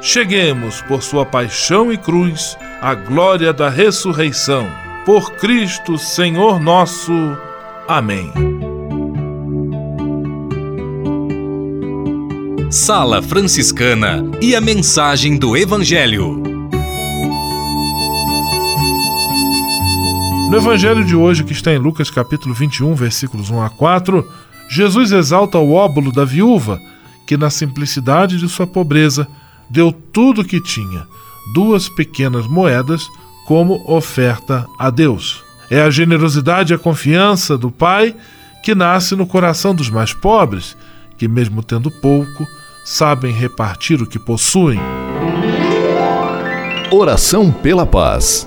cheguemos, por sua paixão e cruz, à glória da ressurreição. Por Cristo, Senhor nosso. Amém. Sala Franciscana e a mensagem do Evangelho. No Evangelho de hoje, que está em Lucas capítulo 21, versículos 1 a 4, Jesus exalta o óbolo da viúva, que na simplicidade de sua pobreza deu tudo o que tinha, duas pequenas moedas, como oferta a Deus. É a generosidade e a confiança do Pai que nasce no coração dos mais pobres, que, mesmo tendo pouco, sabem repartir o que possuem. Oração pela paz.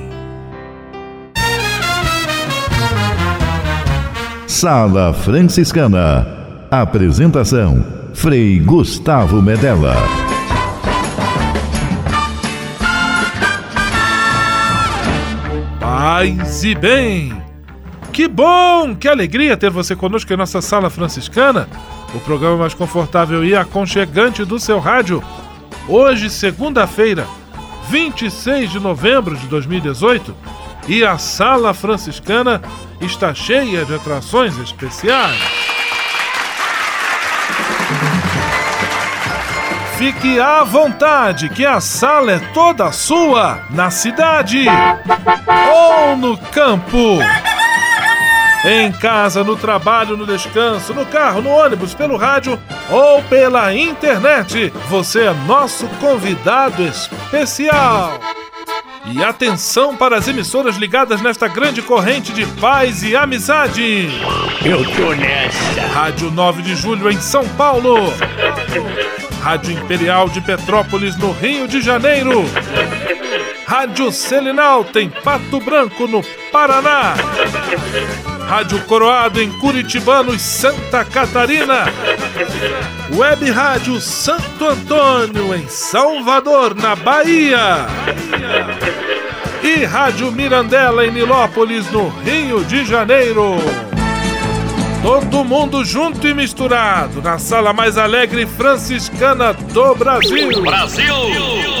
Sala Franciscana. Apresentação: Frei Gustavo Medella. Paz e bem! Que bom, que alegria ter você conosco em nossa Sala Franciscana, o programa mais confortável e aconchegante do seu rádio. Hoje, segunda-feira, 26 de novembro de 2018, e a Sala Franciscana está cheia de atrações especiais. Fique à vontade, que a sala é toda sua, na cidade ou no campo. Em casa, no trabalho, no descanso, no carro, no ônibus, pelo rádio ou pela internet, você é nosso convidado especial. E atenção para as emissoras ligadas nesta grande corrente de paz e amizade. Eu tô nessa. Rádio 9 de Julho em São Paulo. Rádio Imperial de Petrópolis no Rio de Janeiro. Rádio Selinalta em Pato Branco no Paraná. Rádio Coroado em Curitibano e Santa Catarina. Web Rádio Santo Antônio em Salvador, na Bahia. E Rádio Mirandela em Nilópolis, no Rio de Janeiro. Todo mundo junto e misturado na sala mais alegre franciscana do Brasil. Brasil!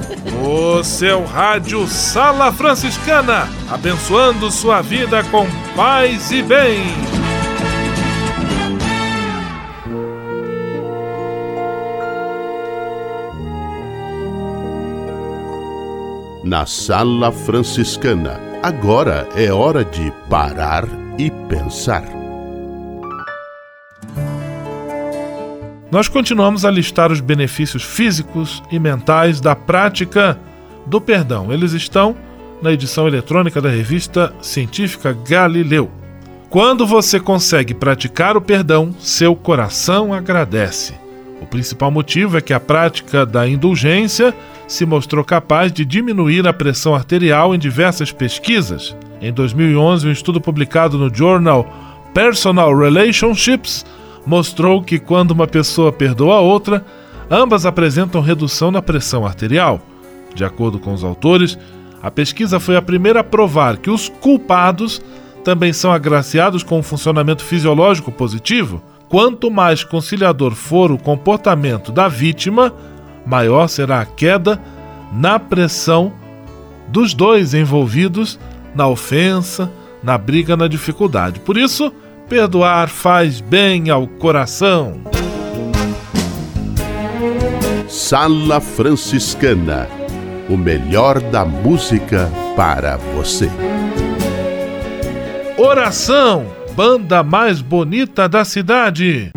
O seu rádio Sala Franciscana, abençoando sua vida com paz e bem. Na Sala Franciscana, agora é hora de parar e pensar. Nós continuamos a listar os benefícios físicos e mentais da prática do perdão. Eles estão na edição eletrônica da revista científica Galileu. Quando você consegue praticar o perdão, seu coração agradece. O principal motivo é que a prática da indulgência se mostrou capaz de diminuir a pressão arterial em diversas pesquisas. Em 2011, um estudo publicado no jornal Personal Relationships mostrou que quando uma pessoa perdoa a outra, ambas apresentam redução na pressão arterial. De acordo com os autores, a pesquisa foi a primeira a provar que os culpados também são agraciados com um funcionamento fisiológico positivo. Quanto mais conciliador for o comportamento da vítima, maior será a queda na pressão dos dois envolvidos na ofensa, na briga, na dificuldade. Por isso, perdoar faz bem ao coração. Sala Franciscana o melhor da música para você. Oração, banda mais bonita da cidade.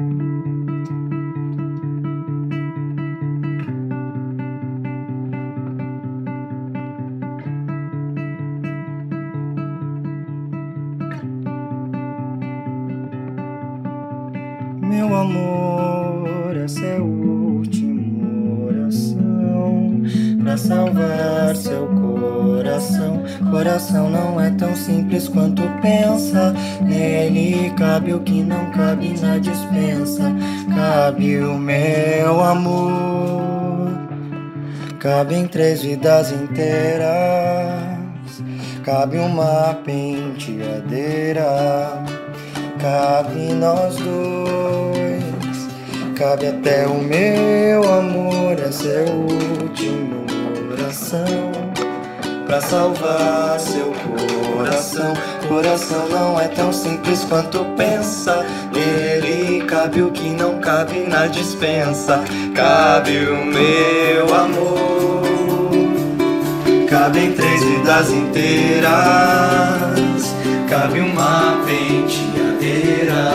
Meu amor, essa é a última oração salvar seu coração. Coração não é tão simples quanto pensa. Nele cabe o que não cabe na dispensa. Cabe o meu amor. Cabe em três vidas inteiras. Cabe uma penteadeira. Cabe nós dois. Cabe até o meu amor. É a última oração pra salvar seu coração. Coração não é tão simples quanto pensa. Nele cabe o que não cabe na dispensa. Cabe o meu amor. Cabe em três vidas inteiras. Cabe uma penteadeira.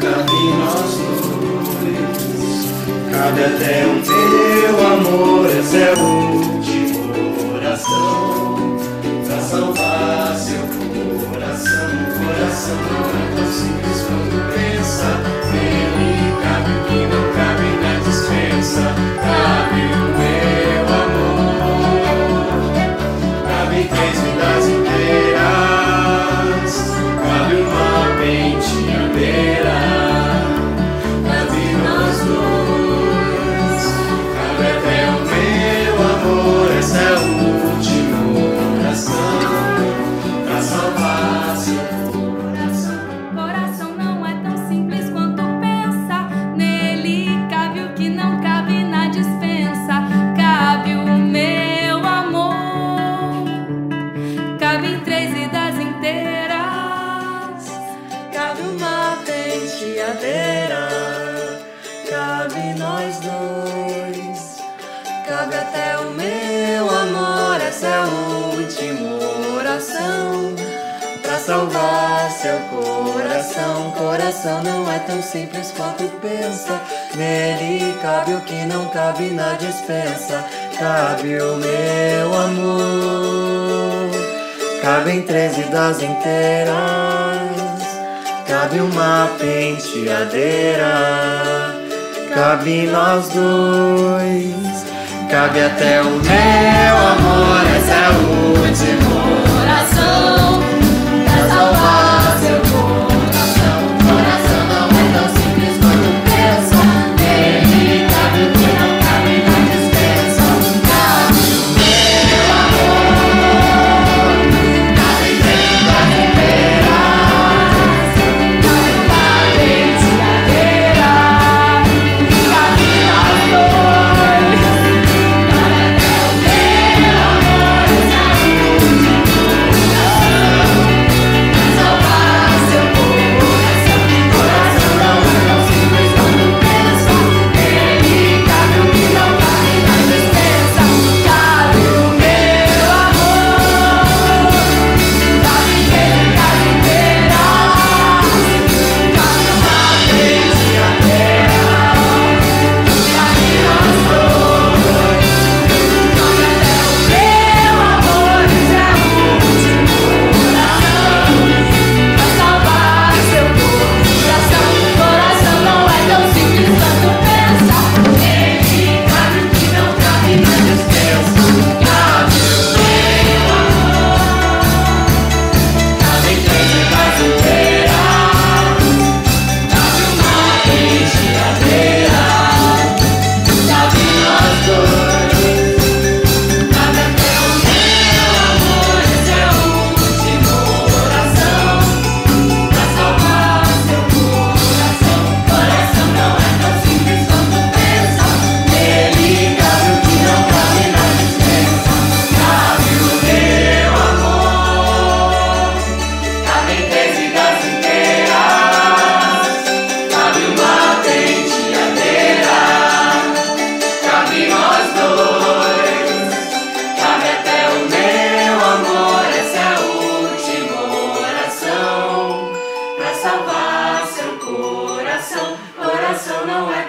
Cabe nós dois. Cabe até o teu amor. Essa é a Coração não é tão simples coração. Não é tão simples quanto pensa. Nele cabe o que não cabe na dispensa. Cabe o meu amor. Cabe em três vidas inteiras. Cabe uma penteadeira. cabe nós dois. Cabe até o meu amor, essa é a última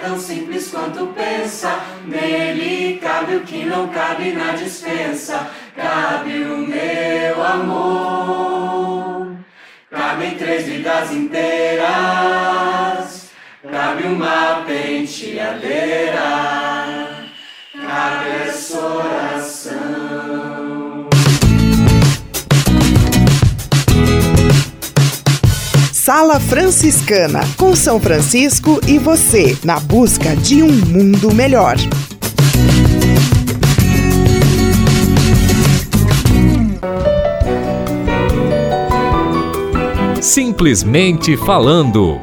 tão simples quanto pensa. Nele cabe o que não cabe na dispensa. Cabe o meu amor. Cabem três vidas inteiras. Cabe uma penteadeira Cabe essa oração Sala Franciscana, com São Francisco e você, na busca de um mundo melhor. Simplesmente falando.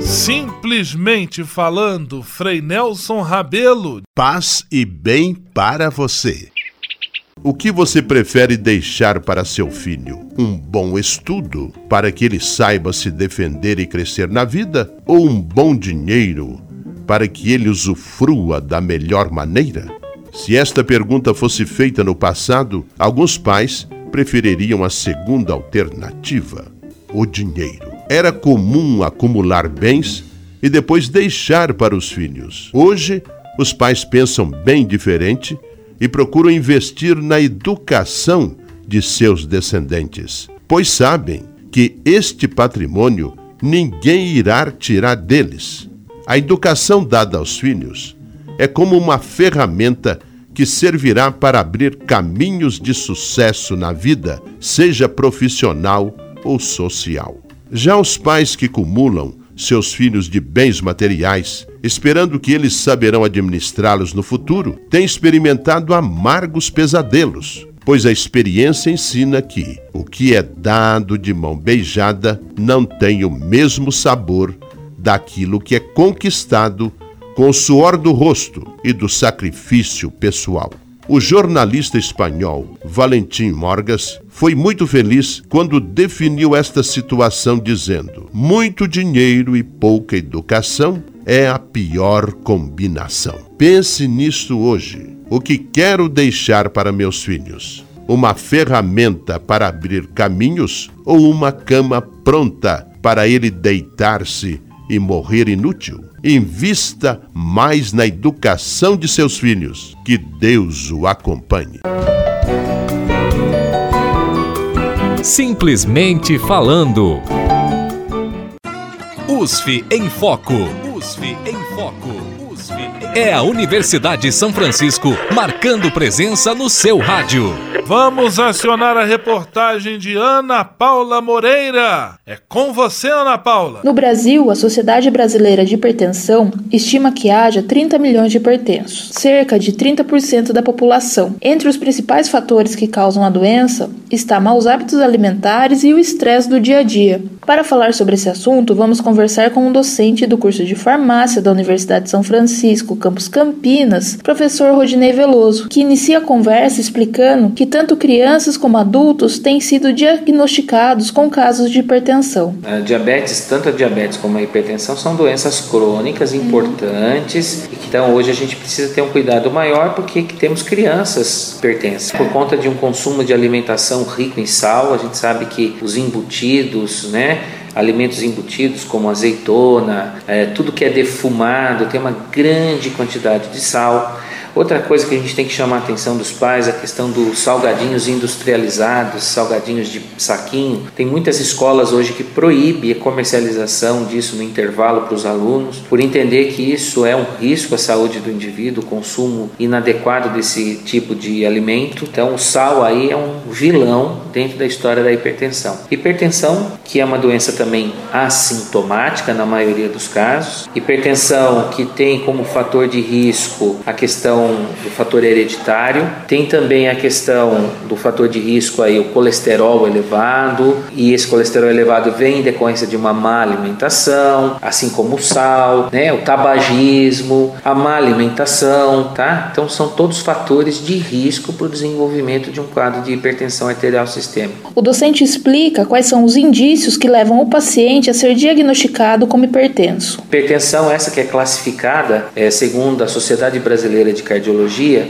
Simplesmente falando, Frei Nelson Rabelo. Paz e bem para você. O que você prefere deixar para seu filho? Um bom estudo para que ele saiba se defender e crescer na vida? Ou um bom dinheiro para que ele usufrua da melhor maneira? Se esta pergunta fosse feita no passado, alguns pais prefeririam a segunda alternativa, o dinheiro. Era comum acumular bens e depois deixar para os filhos. Hoje, os pais pensam bem diferente e procuram investir na educação de seus descendentes, pois sabem que este patrimônio ninguém irá tirar deles. A educação dada aos filhos é como uma ferramenta que servirá para abrir caminhos de sucesso na vida, seja profissional ou social. Já os pais que cumulam seus filhos de bens materiais, esperando que eles saberão administrá-los no futuro, têm experimentado amargos pesadelos, pois a experiência ensina que o que é dado de mão beijada não tem o mesmo sabor daquilo que é conquistado com o suor do rosto e do sacrifício pessoal. O jornalista espanhol Valentim Morgas foi muito feliz quando definiu esta situação dizendo: muito dinheiro e pouca educação é a pior combinação. Pense nisto hoje. O que quero deixar para meus filhos? Uma ferramenta para abrir caminhos ou uma cama pronta para ele deitar-se e morrer inútil? Invista mais na educação de seus filhos. Que Deus o acompanhe. Simplesmente falando. USF em Foco. USF em Foco. USF é a Universidade São Francisco marcando presença no seu rádio. Vamos acionar a reportagem de Ana Paula Moreira. É com você, Ana Paula. No Brasil, a Sociedade Brasileira de Hipertensão estima que haja 30 milhões de hipertensos, cerca de 30% da população. Entre os principais fatores que causam a doença está maus hábitos alimentares e o estresse do dia a dia. Para falar sobre esse assunto, vamos conversar com um docente do curso de farmácia da Universidade de São Francisco, campus Campinas, professor Rodinei Veloso, que inicia a conversa explicando que tanto crianças como adultos têm sido diagnosticados com casos de hipertensão. A diabetes, tanto a diabetes como a hipertensão, são doenças crônicas importantes e que então hoje a gente precisa ter um cuidado maior porque temos crianças hipertensas. Por conta de um consumo de alimentação rico em sal, a gente sabe que os embutidos, né? Alimentos embutidos como azeitona, é, tudo que é defumado tem uma grande quantidade de sal. Outra coisa que a gente tem que chamar a atenção dos pais é a questão dos salgadinhos industrializados, salgadinhos de saquinho. Tem muitas escolas hoje que proíbem a comercialização disso no intervalo para os alunos, por entender que isso é um risco à saúde do indivíduo, o consumo inadequado desse tipo de alimento. Então, o sal aí é um vilão dentro da história da hipertensão. Hipertensão, que é uma doença também assintomática na maioria dos casos. Hipertensão que tem como fator de risco a questão do fator hereditário, tem também a questão do fator de risco aí o colesterol elevado, e esse colesterol elevado vem em decorrência de uma má alimentação, assim como o sal, né, o tabagismo, a má alimentação, tá? Então são todos fatores de risco para o desenvolvimento de um quadro de hipertensão arterial sistêmica. O docente explica quais são os indícios que levam o paciente a ser diagnosticado como hipertenso. Hipertensão essa que é classificada é, segundo a Sociedade Brasileira de cardiologia,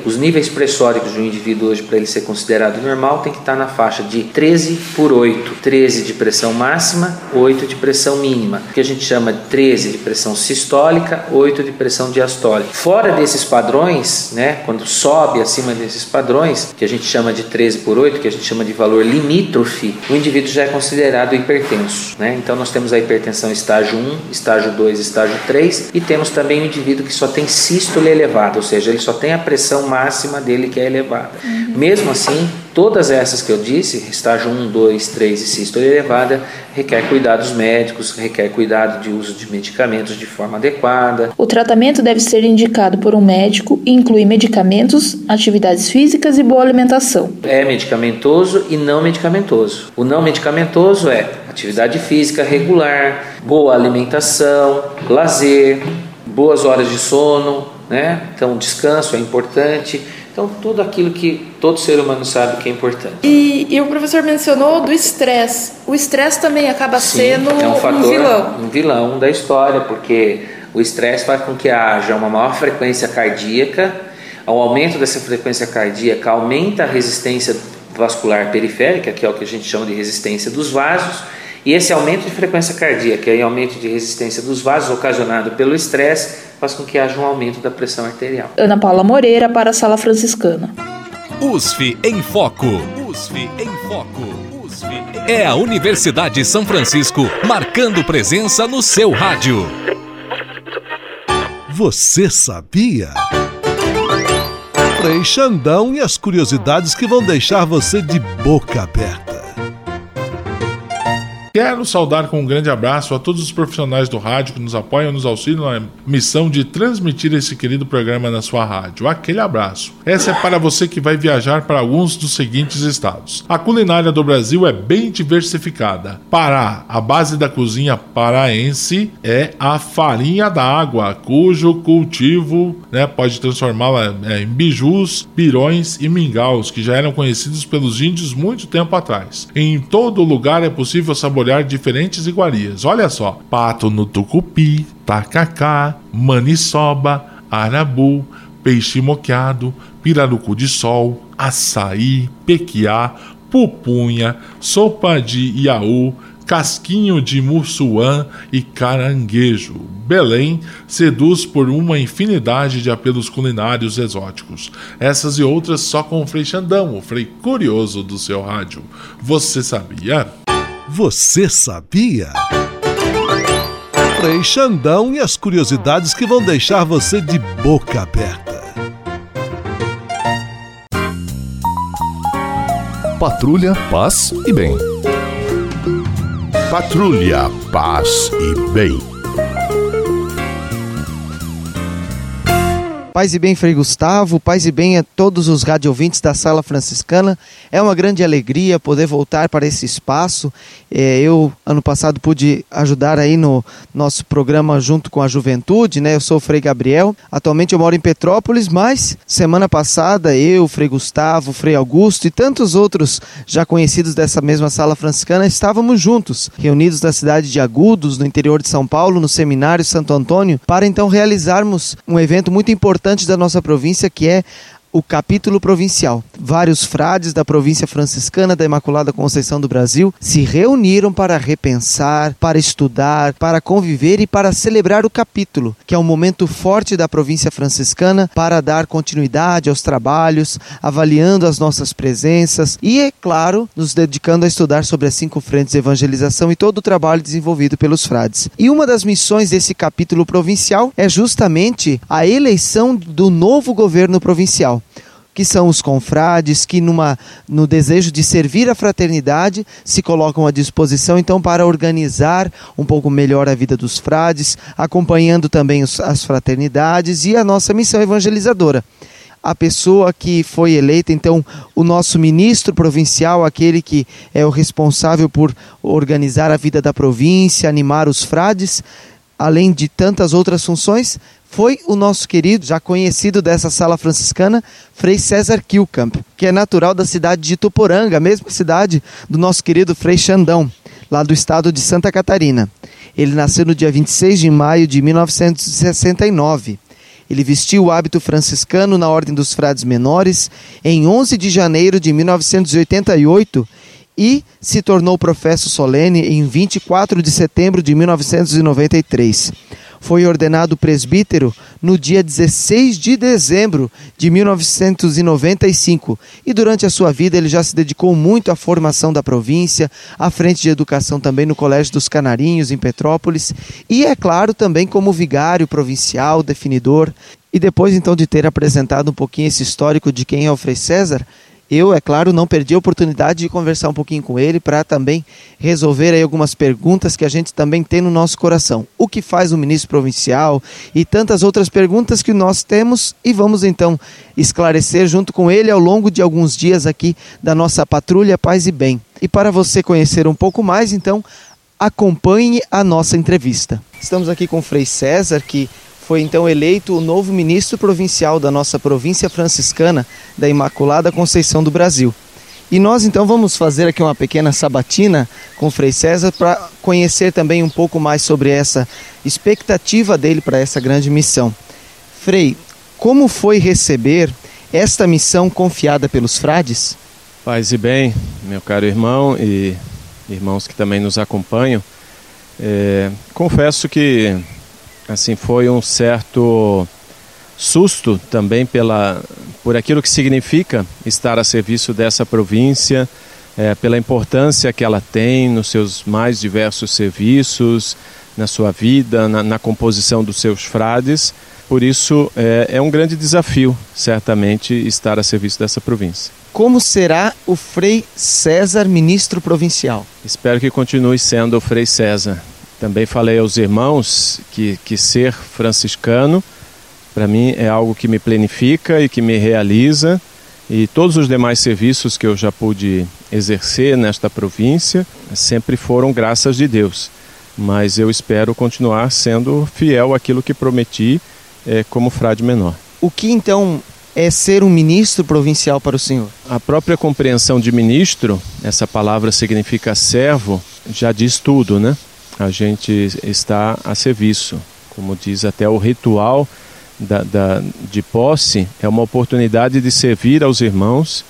os níveis pressóricos de um indivíduo hoje, para ele ser considerado normal, tem que estar na faixa de 13 por 8. 13 de pressão máxima, 8 de pressão mínima, que a gente chama de 13 de pressão sistólica, 8 de pressão diastólica. Fora desses padrões, né, quando sobe acima desses padrões, que a gente chama de 13 por 8, que a gente chama de valor limítrofe, o indivíduo já é considerado hipertenso. Né? Então nós temos a hipertensão estágio 1, estágio 2, estágio 3 e temos também o indivíduo que só tem sístole elevada, ou seja, ele só tem a pressão máxima dele que é elevada. Uhum. Mesmo assim, todas essas que eu disse, estágio 1, 2, 3 e sístole elevada, requer cuidados médicos, requer cuidado de uso de medicamentos de forma adequada. O tratamento deve ser indicado por um médico e inclui medicamentos, atividades físicas e boa alimentação. É medicamentoso e não medicamentoso. O não medicamentoso é atividade física regular, boa alimentação, lazer, boas horas de sono, né? Então, descanso é importante. Então, tudo aquilo que todo ser humano sabe que é importante. E, e o professor mencionou do estresse. O estresse também acaba Sim, sendo é um, fator, um vilão. Um vilão da história, porque o estresse faz com que haja uma maior frequência cardíaca. Ao aumento dessa frequência cardíaca, aumenta a resistência vascular periférica, que é o que a gente chama de resistência dos vasos e esse aumento de frequência cardíaca e aumento de resistência dos vasos ocasionado pelo estresse faz com que haja um aumento da pressão arterial. Ana Paula Moreira para a Sala Franciscana. USF em Foco. USF em Foco. USF é a Universidade São Francisco marcando presença no seu rádio. Você sabia? Frei Xandão e as curiosidades que vão deixar você de boca aberta. Quero saudar com um grande abraço a todos os profissionais do rádio que nos apoiam e nos auxiliam na missão de transmitir esse querido programa na sua rádio. Aquele abraço. Essa é para você que vai viajar para alguns dos seguintes estados. A culinária do Brasil é bem diversificada. Pará, a base da cozinha paraense é a farinha da água, cujo cultivo né, pode transformá-la é, em bijus, pirões e mingaus, que já eram conhecidos pelos índios muito tempo atrás. Em todo lugar é possível saborear olhar diferentes iguarias. Olha só: pato no tucupi, tacacá, maniçoba, arabu, peixe moqueado, pirarucu de sol, açaí, pequiá, pupunha, sopa de iaú, casquinho de mussuã e caranguejo. Belém seduz por uma infinidade de apelos culinários exóticos. Essas e outras só com o Frei Xandão, o Frei curioso do seu rádio. Você sabia? Você sabia? Frei Xandão e as curiosidades que vão deixar você de boca aberta. Patrulha, paz e bem. Patrulha, paz e bem. Paz e bem, Frei Gustavo, paz e bem a todos os radiovintes da Sala Franciscana. É uma grande alegria poder voltar para esse espaço. É, eu, ano passado, pude ajudar aí no nosso programa junto com a juventude, né? Eu sou o Frei Gabriel. Atualmente eu moro em Petrópolis, mas semana passada eu, Frei Gustavo, Frei Augusto e tantos outros já conhecidos dessa mesma Sala Franciscana estávamos juntos, reunidos na cidade de Agudos, no interior de São Paulo, no Seminário Santo Antônio, para então realizarmos um evento muito importante importante da nossa província, que é o capítulo provincial. Vários frades da província franciscana da Imaculada Conceição do Brasil se reuniram para repensar, para estudar, para conviver e para celebrar o capítulo, que é um momento forte da província franciscana para dar continuidade aos trabalhos, avaliando as nossas presenças e, é claro, nos dedicando a estudar sobre as cinco frentes de evangelização e todo o trabalho desenvolvido pelos frades. E uma das missões desse capítulo provincial é justamente a eleição do novo governo provincial que são os confrades, que numa, no desejo de servir a fraternidade se colocam à disposição então para organizar um pouco melhor a vida dos frades, acompanhando também os, as fraternidades e a nossa missão evangelizadora. A pessoa que foi eleita, então, o nosso ministro provincial, aquele que é o responsável por organizar a vida da província, animar os frades, além de tantas outras funções, foi o nosso querido, já conhecido dessa sala franciscana, Frei César Kilkamp, que é natural da cidade de Tuporanga, a mesma cidade do nosso querido Frei Xandão, lá do estado de Santa Catarina. Ele nasceu no dia 26 de maio de 1969. Ele vestiu o hábito franciscano na Ordem dos Frades Menores em 11 de janeiro de 1988 e se tornou professo solene em 24 de setembro de 1993 foi ordenado presbítero no dia 16 de dezembro de 1995 e durante a sua vida ele já se dedicou muito à formação da província, à frente de educação também no Colégio dos Canarinhos, em Petrópolis, e é claro também como vigário provincial, definidor. E depois então de ter apresentado um pouquinho esse histórico de quem é o Frei César, eu, é claro, não perdi a oportunidade de conversar um pouquinho com ele para também resolver aí algumas perguntas que a gente também tem no nosso coração. O que faz o ministro provincial e tantas outras perguntas que nós temos e vamos então esclarecer junto com ele ao longo de alguns dias aqui da nossa patrulha Paz e Bem. E para você conhecer um pouco mais, então, acompanhe a nossa entrevista. Estamos aqui com o Frei César, que foi então eleito o novo ministro provincial da nossa província franciscana da Imaculada Conceição do Brasil. E nós então vamos fazer aqui uma pequena sabatina com Frei César para conhecer também um pouco mais sobre essa expectativa dele para essa grande missão. Frei, como foi receber esta missão confiada pelos frades? Paz e bem, meu caro irmão e irmãos que também nos acompanham. É, confesso que assim foi um certo susto também pela por aquilo que significa estar a serviço dessa província, é, pela importância que ela tem nos seus mais diversos serviços, na sua vida, na, na composição dos seus frades. Por isso é, é um grande desafio, certamente, estar a serviço dessa província. Como será o Frei César, ministro provincial? Espero que continue sendo o Frei César. Também falei aos irmãos que, que ser franciscano, para mim, é algo que me planifica e que me realiza. E todos os demais serviços que eu já pude exercer nesta província sempre foram graças de Deus. Mas eu espero continuar sendo fiel àquilo que prometi é, como frade menor. O que então é ser um ministro provincial para o senhor? A própria compreensão de ministro, essa palavra significa servo, já diz tudo, né? A gente está a serviço. Como diz até o ritual da, da, de posse, é uma oportunidade de servir aos irmãos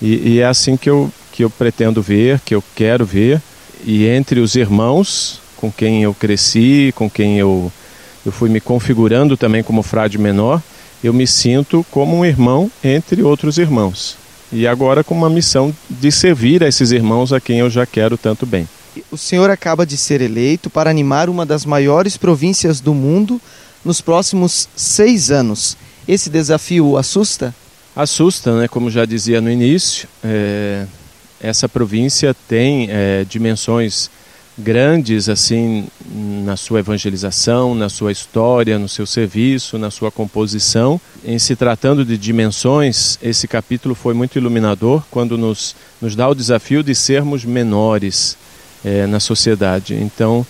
e, e, é assim que eu, que eu pretendo ver, que eu quero ver. E entre os irmãos com quem eu cresci, com quem eu, eu fui me configurando também como frade menor, eu me sinto como um irmão entre outros irmãos. E agora com uma missão de servir a esses irmãos a quem eu já quero tanto bem. O senhor acaba de ser eleito para animar uma das maiores províncias do mundo nos próximos seis anos. Esse desafio o assusta? Assusta, né? Como já dizia no início, é... essa província tem é, dimensões grandes assim na sua evangelização, na sua história, no seu serviço, na sua composição. Em se tratando de dimensões, esse capítulo foi muito iluminador quando nos, nos dá o desafio de sermos menores é, na sociedade. Então,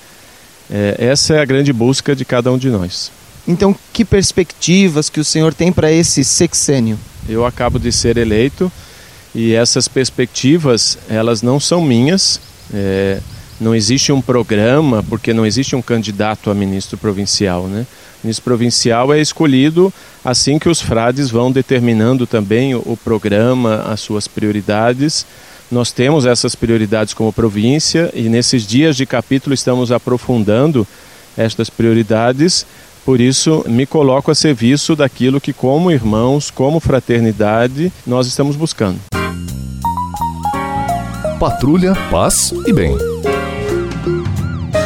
é, essa é a grande busca de cada um de nós. Então, que perspectivas que o senhor tem para esse sexênio? Eu acabo de ser eleito e essas perspectivas, elas não são minhas. É, não existe um programa, porque não existe um candidato a ministro provincial, né? O ministro provincial é escolhido assim que os frades vão determinando também o, o programa, as suas prioridades. Nós temos essas prioridades como província e nesses dias de capítulo estamos aprofundando estas prioridades. Por isso, me coloco a serviço daquilo que, como irmãos, como fraternidade, nós estamos buscando. Patrulha, paz e bem.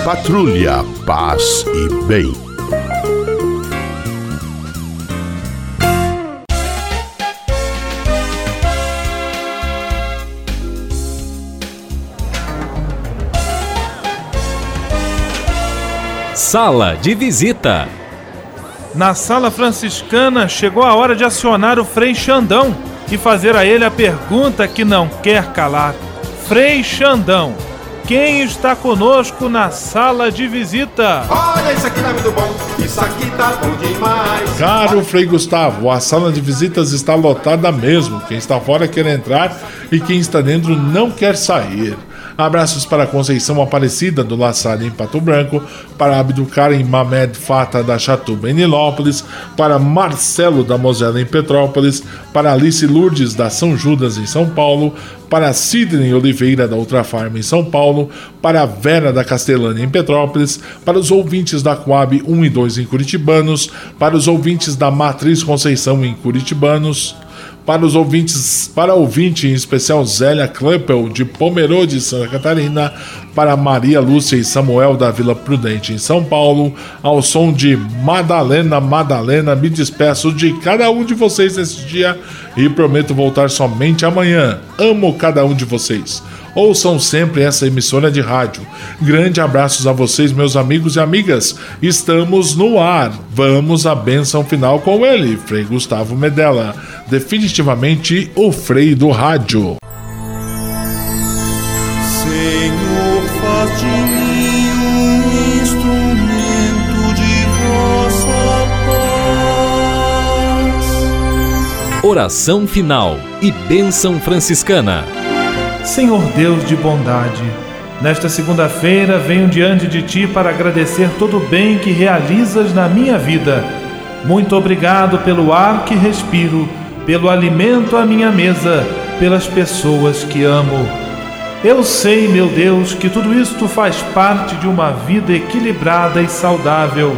Patrulha, paz e bem. Sala de visita. Na sala franciscana chegou a hora de acionar o Frei Xandão e fazer a ele a pergunta que não quer calar. Frei Xandão, quem está conosco na sala de visita? Olha, isso aqui tá muito bom, isso aqui tá bom demais. Caro Frei Gustavo, a sala de visitas está lotada mesmo. Quem está fora quer entrar e quem está dentro não quer sair. Abraços para Conceição Aparecida do La Salle em Pato Branco, para Abdulkarim Mamed Fata da Chatuba em Nilópolis, para Marcelo da Mosela em Petrópolis, para Alice Lourdes da São Judas em São Paulo, para Sidney Oliveira da Ultra Farm em São Paulo, para Vera da Castelânia em Petrópolis, para os ouvintes da Coab 1 e 2 em Curitibanos, para os ouvintes da Matriz Conceição em Curitibanos, para os ouvintes, para ouvinte em especial Zélia Kleppel de Pomerode, Santa Catarina, para Maria Lúcia e Samuel da Vila Prudente em São Paulo, ao som de Madalena, Madalena, me despeço de cada um de vocês nesse dia e prometo voltar somente amanhã. Amo cada um de vocês. Ouçam sempre essa emissora de rádio. Grande abraços a vocês, meus amigos e amigas. Estamos no ar. Vamos à benção final com ele, Frei Gustavo Medella. Definitivamente o Frei do Rádio. Oração final e bênção franciscana. Senhor Deus de bondade, nesta segunda-feira venho diante de Ti para agradecer todo o bem que realizas na minha vida. Muito obrigado pelo ar que respiro, pelo alimento à minha mesa, pelas pessoas que amo. Eu sei, meu Deus, que tudo isto faz parte de uma vida equilibrada e saudável.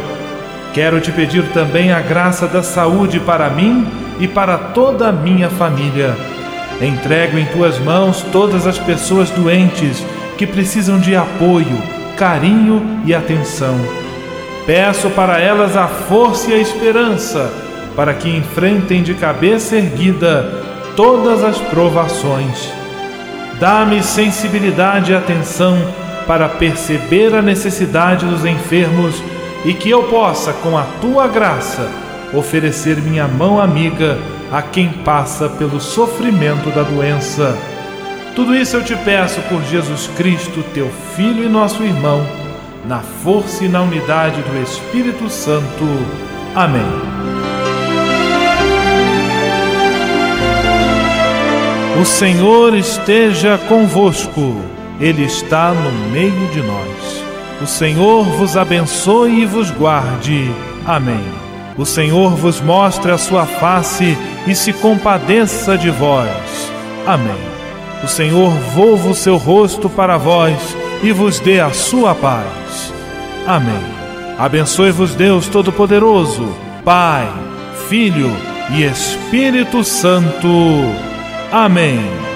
Quero te pedir também a graça da saúde para mim e para toda a minha família. Entrego em tuas mãos todas as pessoas doentes que precisam de apoio, carinho e atenção. Peço para elas a força e a esperança para que enfrentem de cabeça erguida todas as provações. Dá-me sensibilidade e atenção para perceber a necessidade dos enfermos e que eu possa, com a tua graça, oferecer minha mão amiga a quem passa pelo sofrimento da doença. Tudo isso eu te peço por Jesus Cristo, teu Filho e nosso irmão, na força e na unidade do Espírito Santo. Amém. O Senhor esteja convosco, Ele está no meio de nós. O Senhor vos abençoe e vos guarde. Amém. O Senhor vos mostre a sua face e se compadeça de vós. Amém. O Senhor volva o seu rosto para vós e vos dê a sua paz. Amém. Abençoe-vos Deus Todo-Poderoso, Pai, Filho e Espírito Santo. Amém.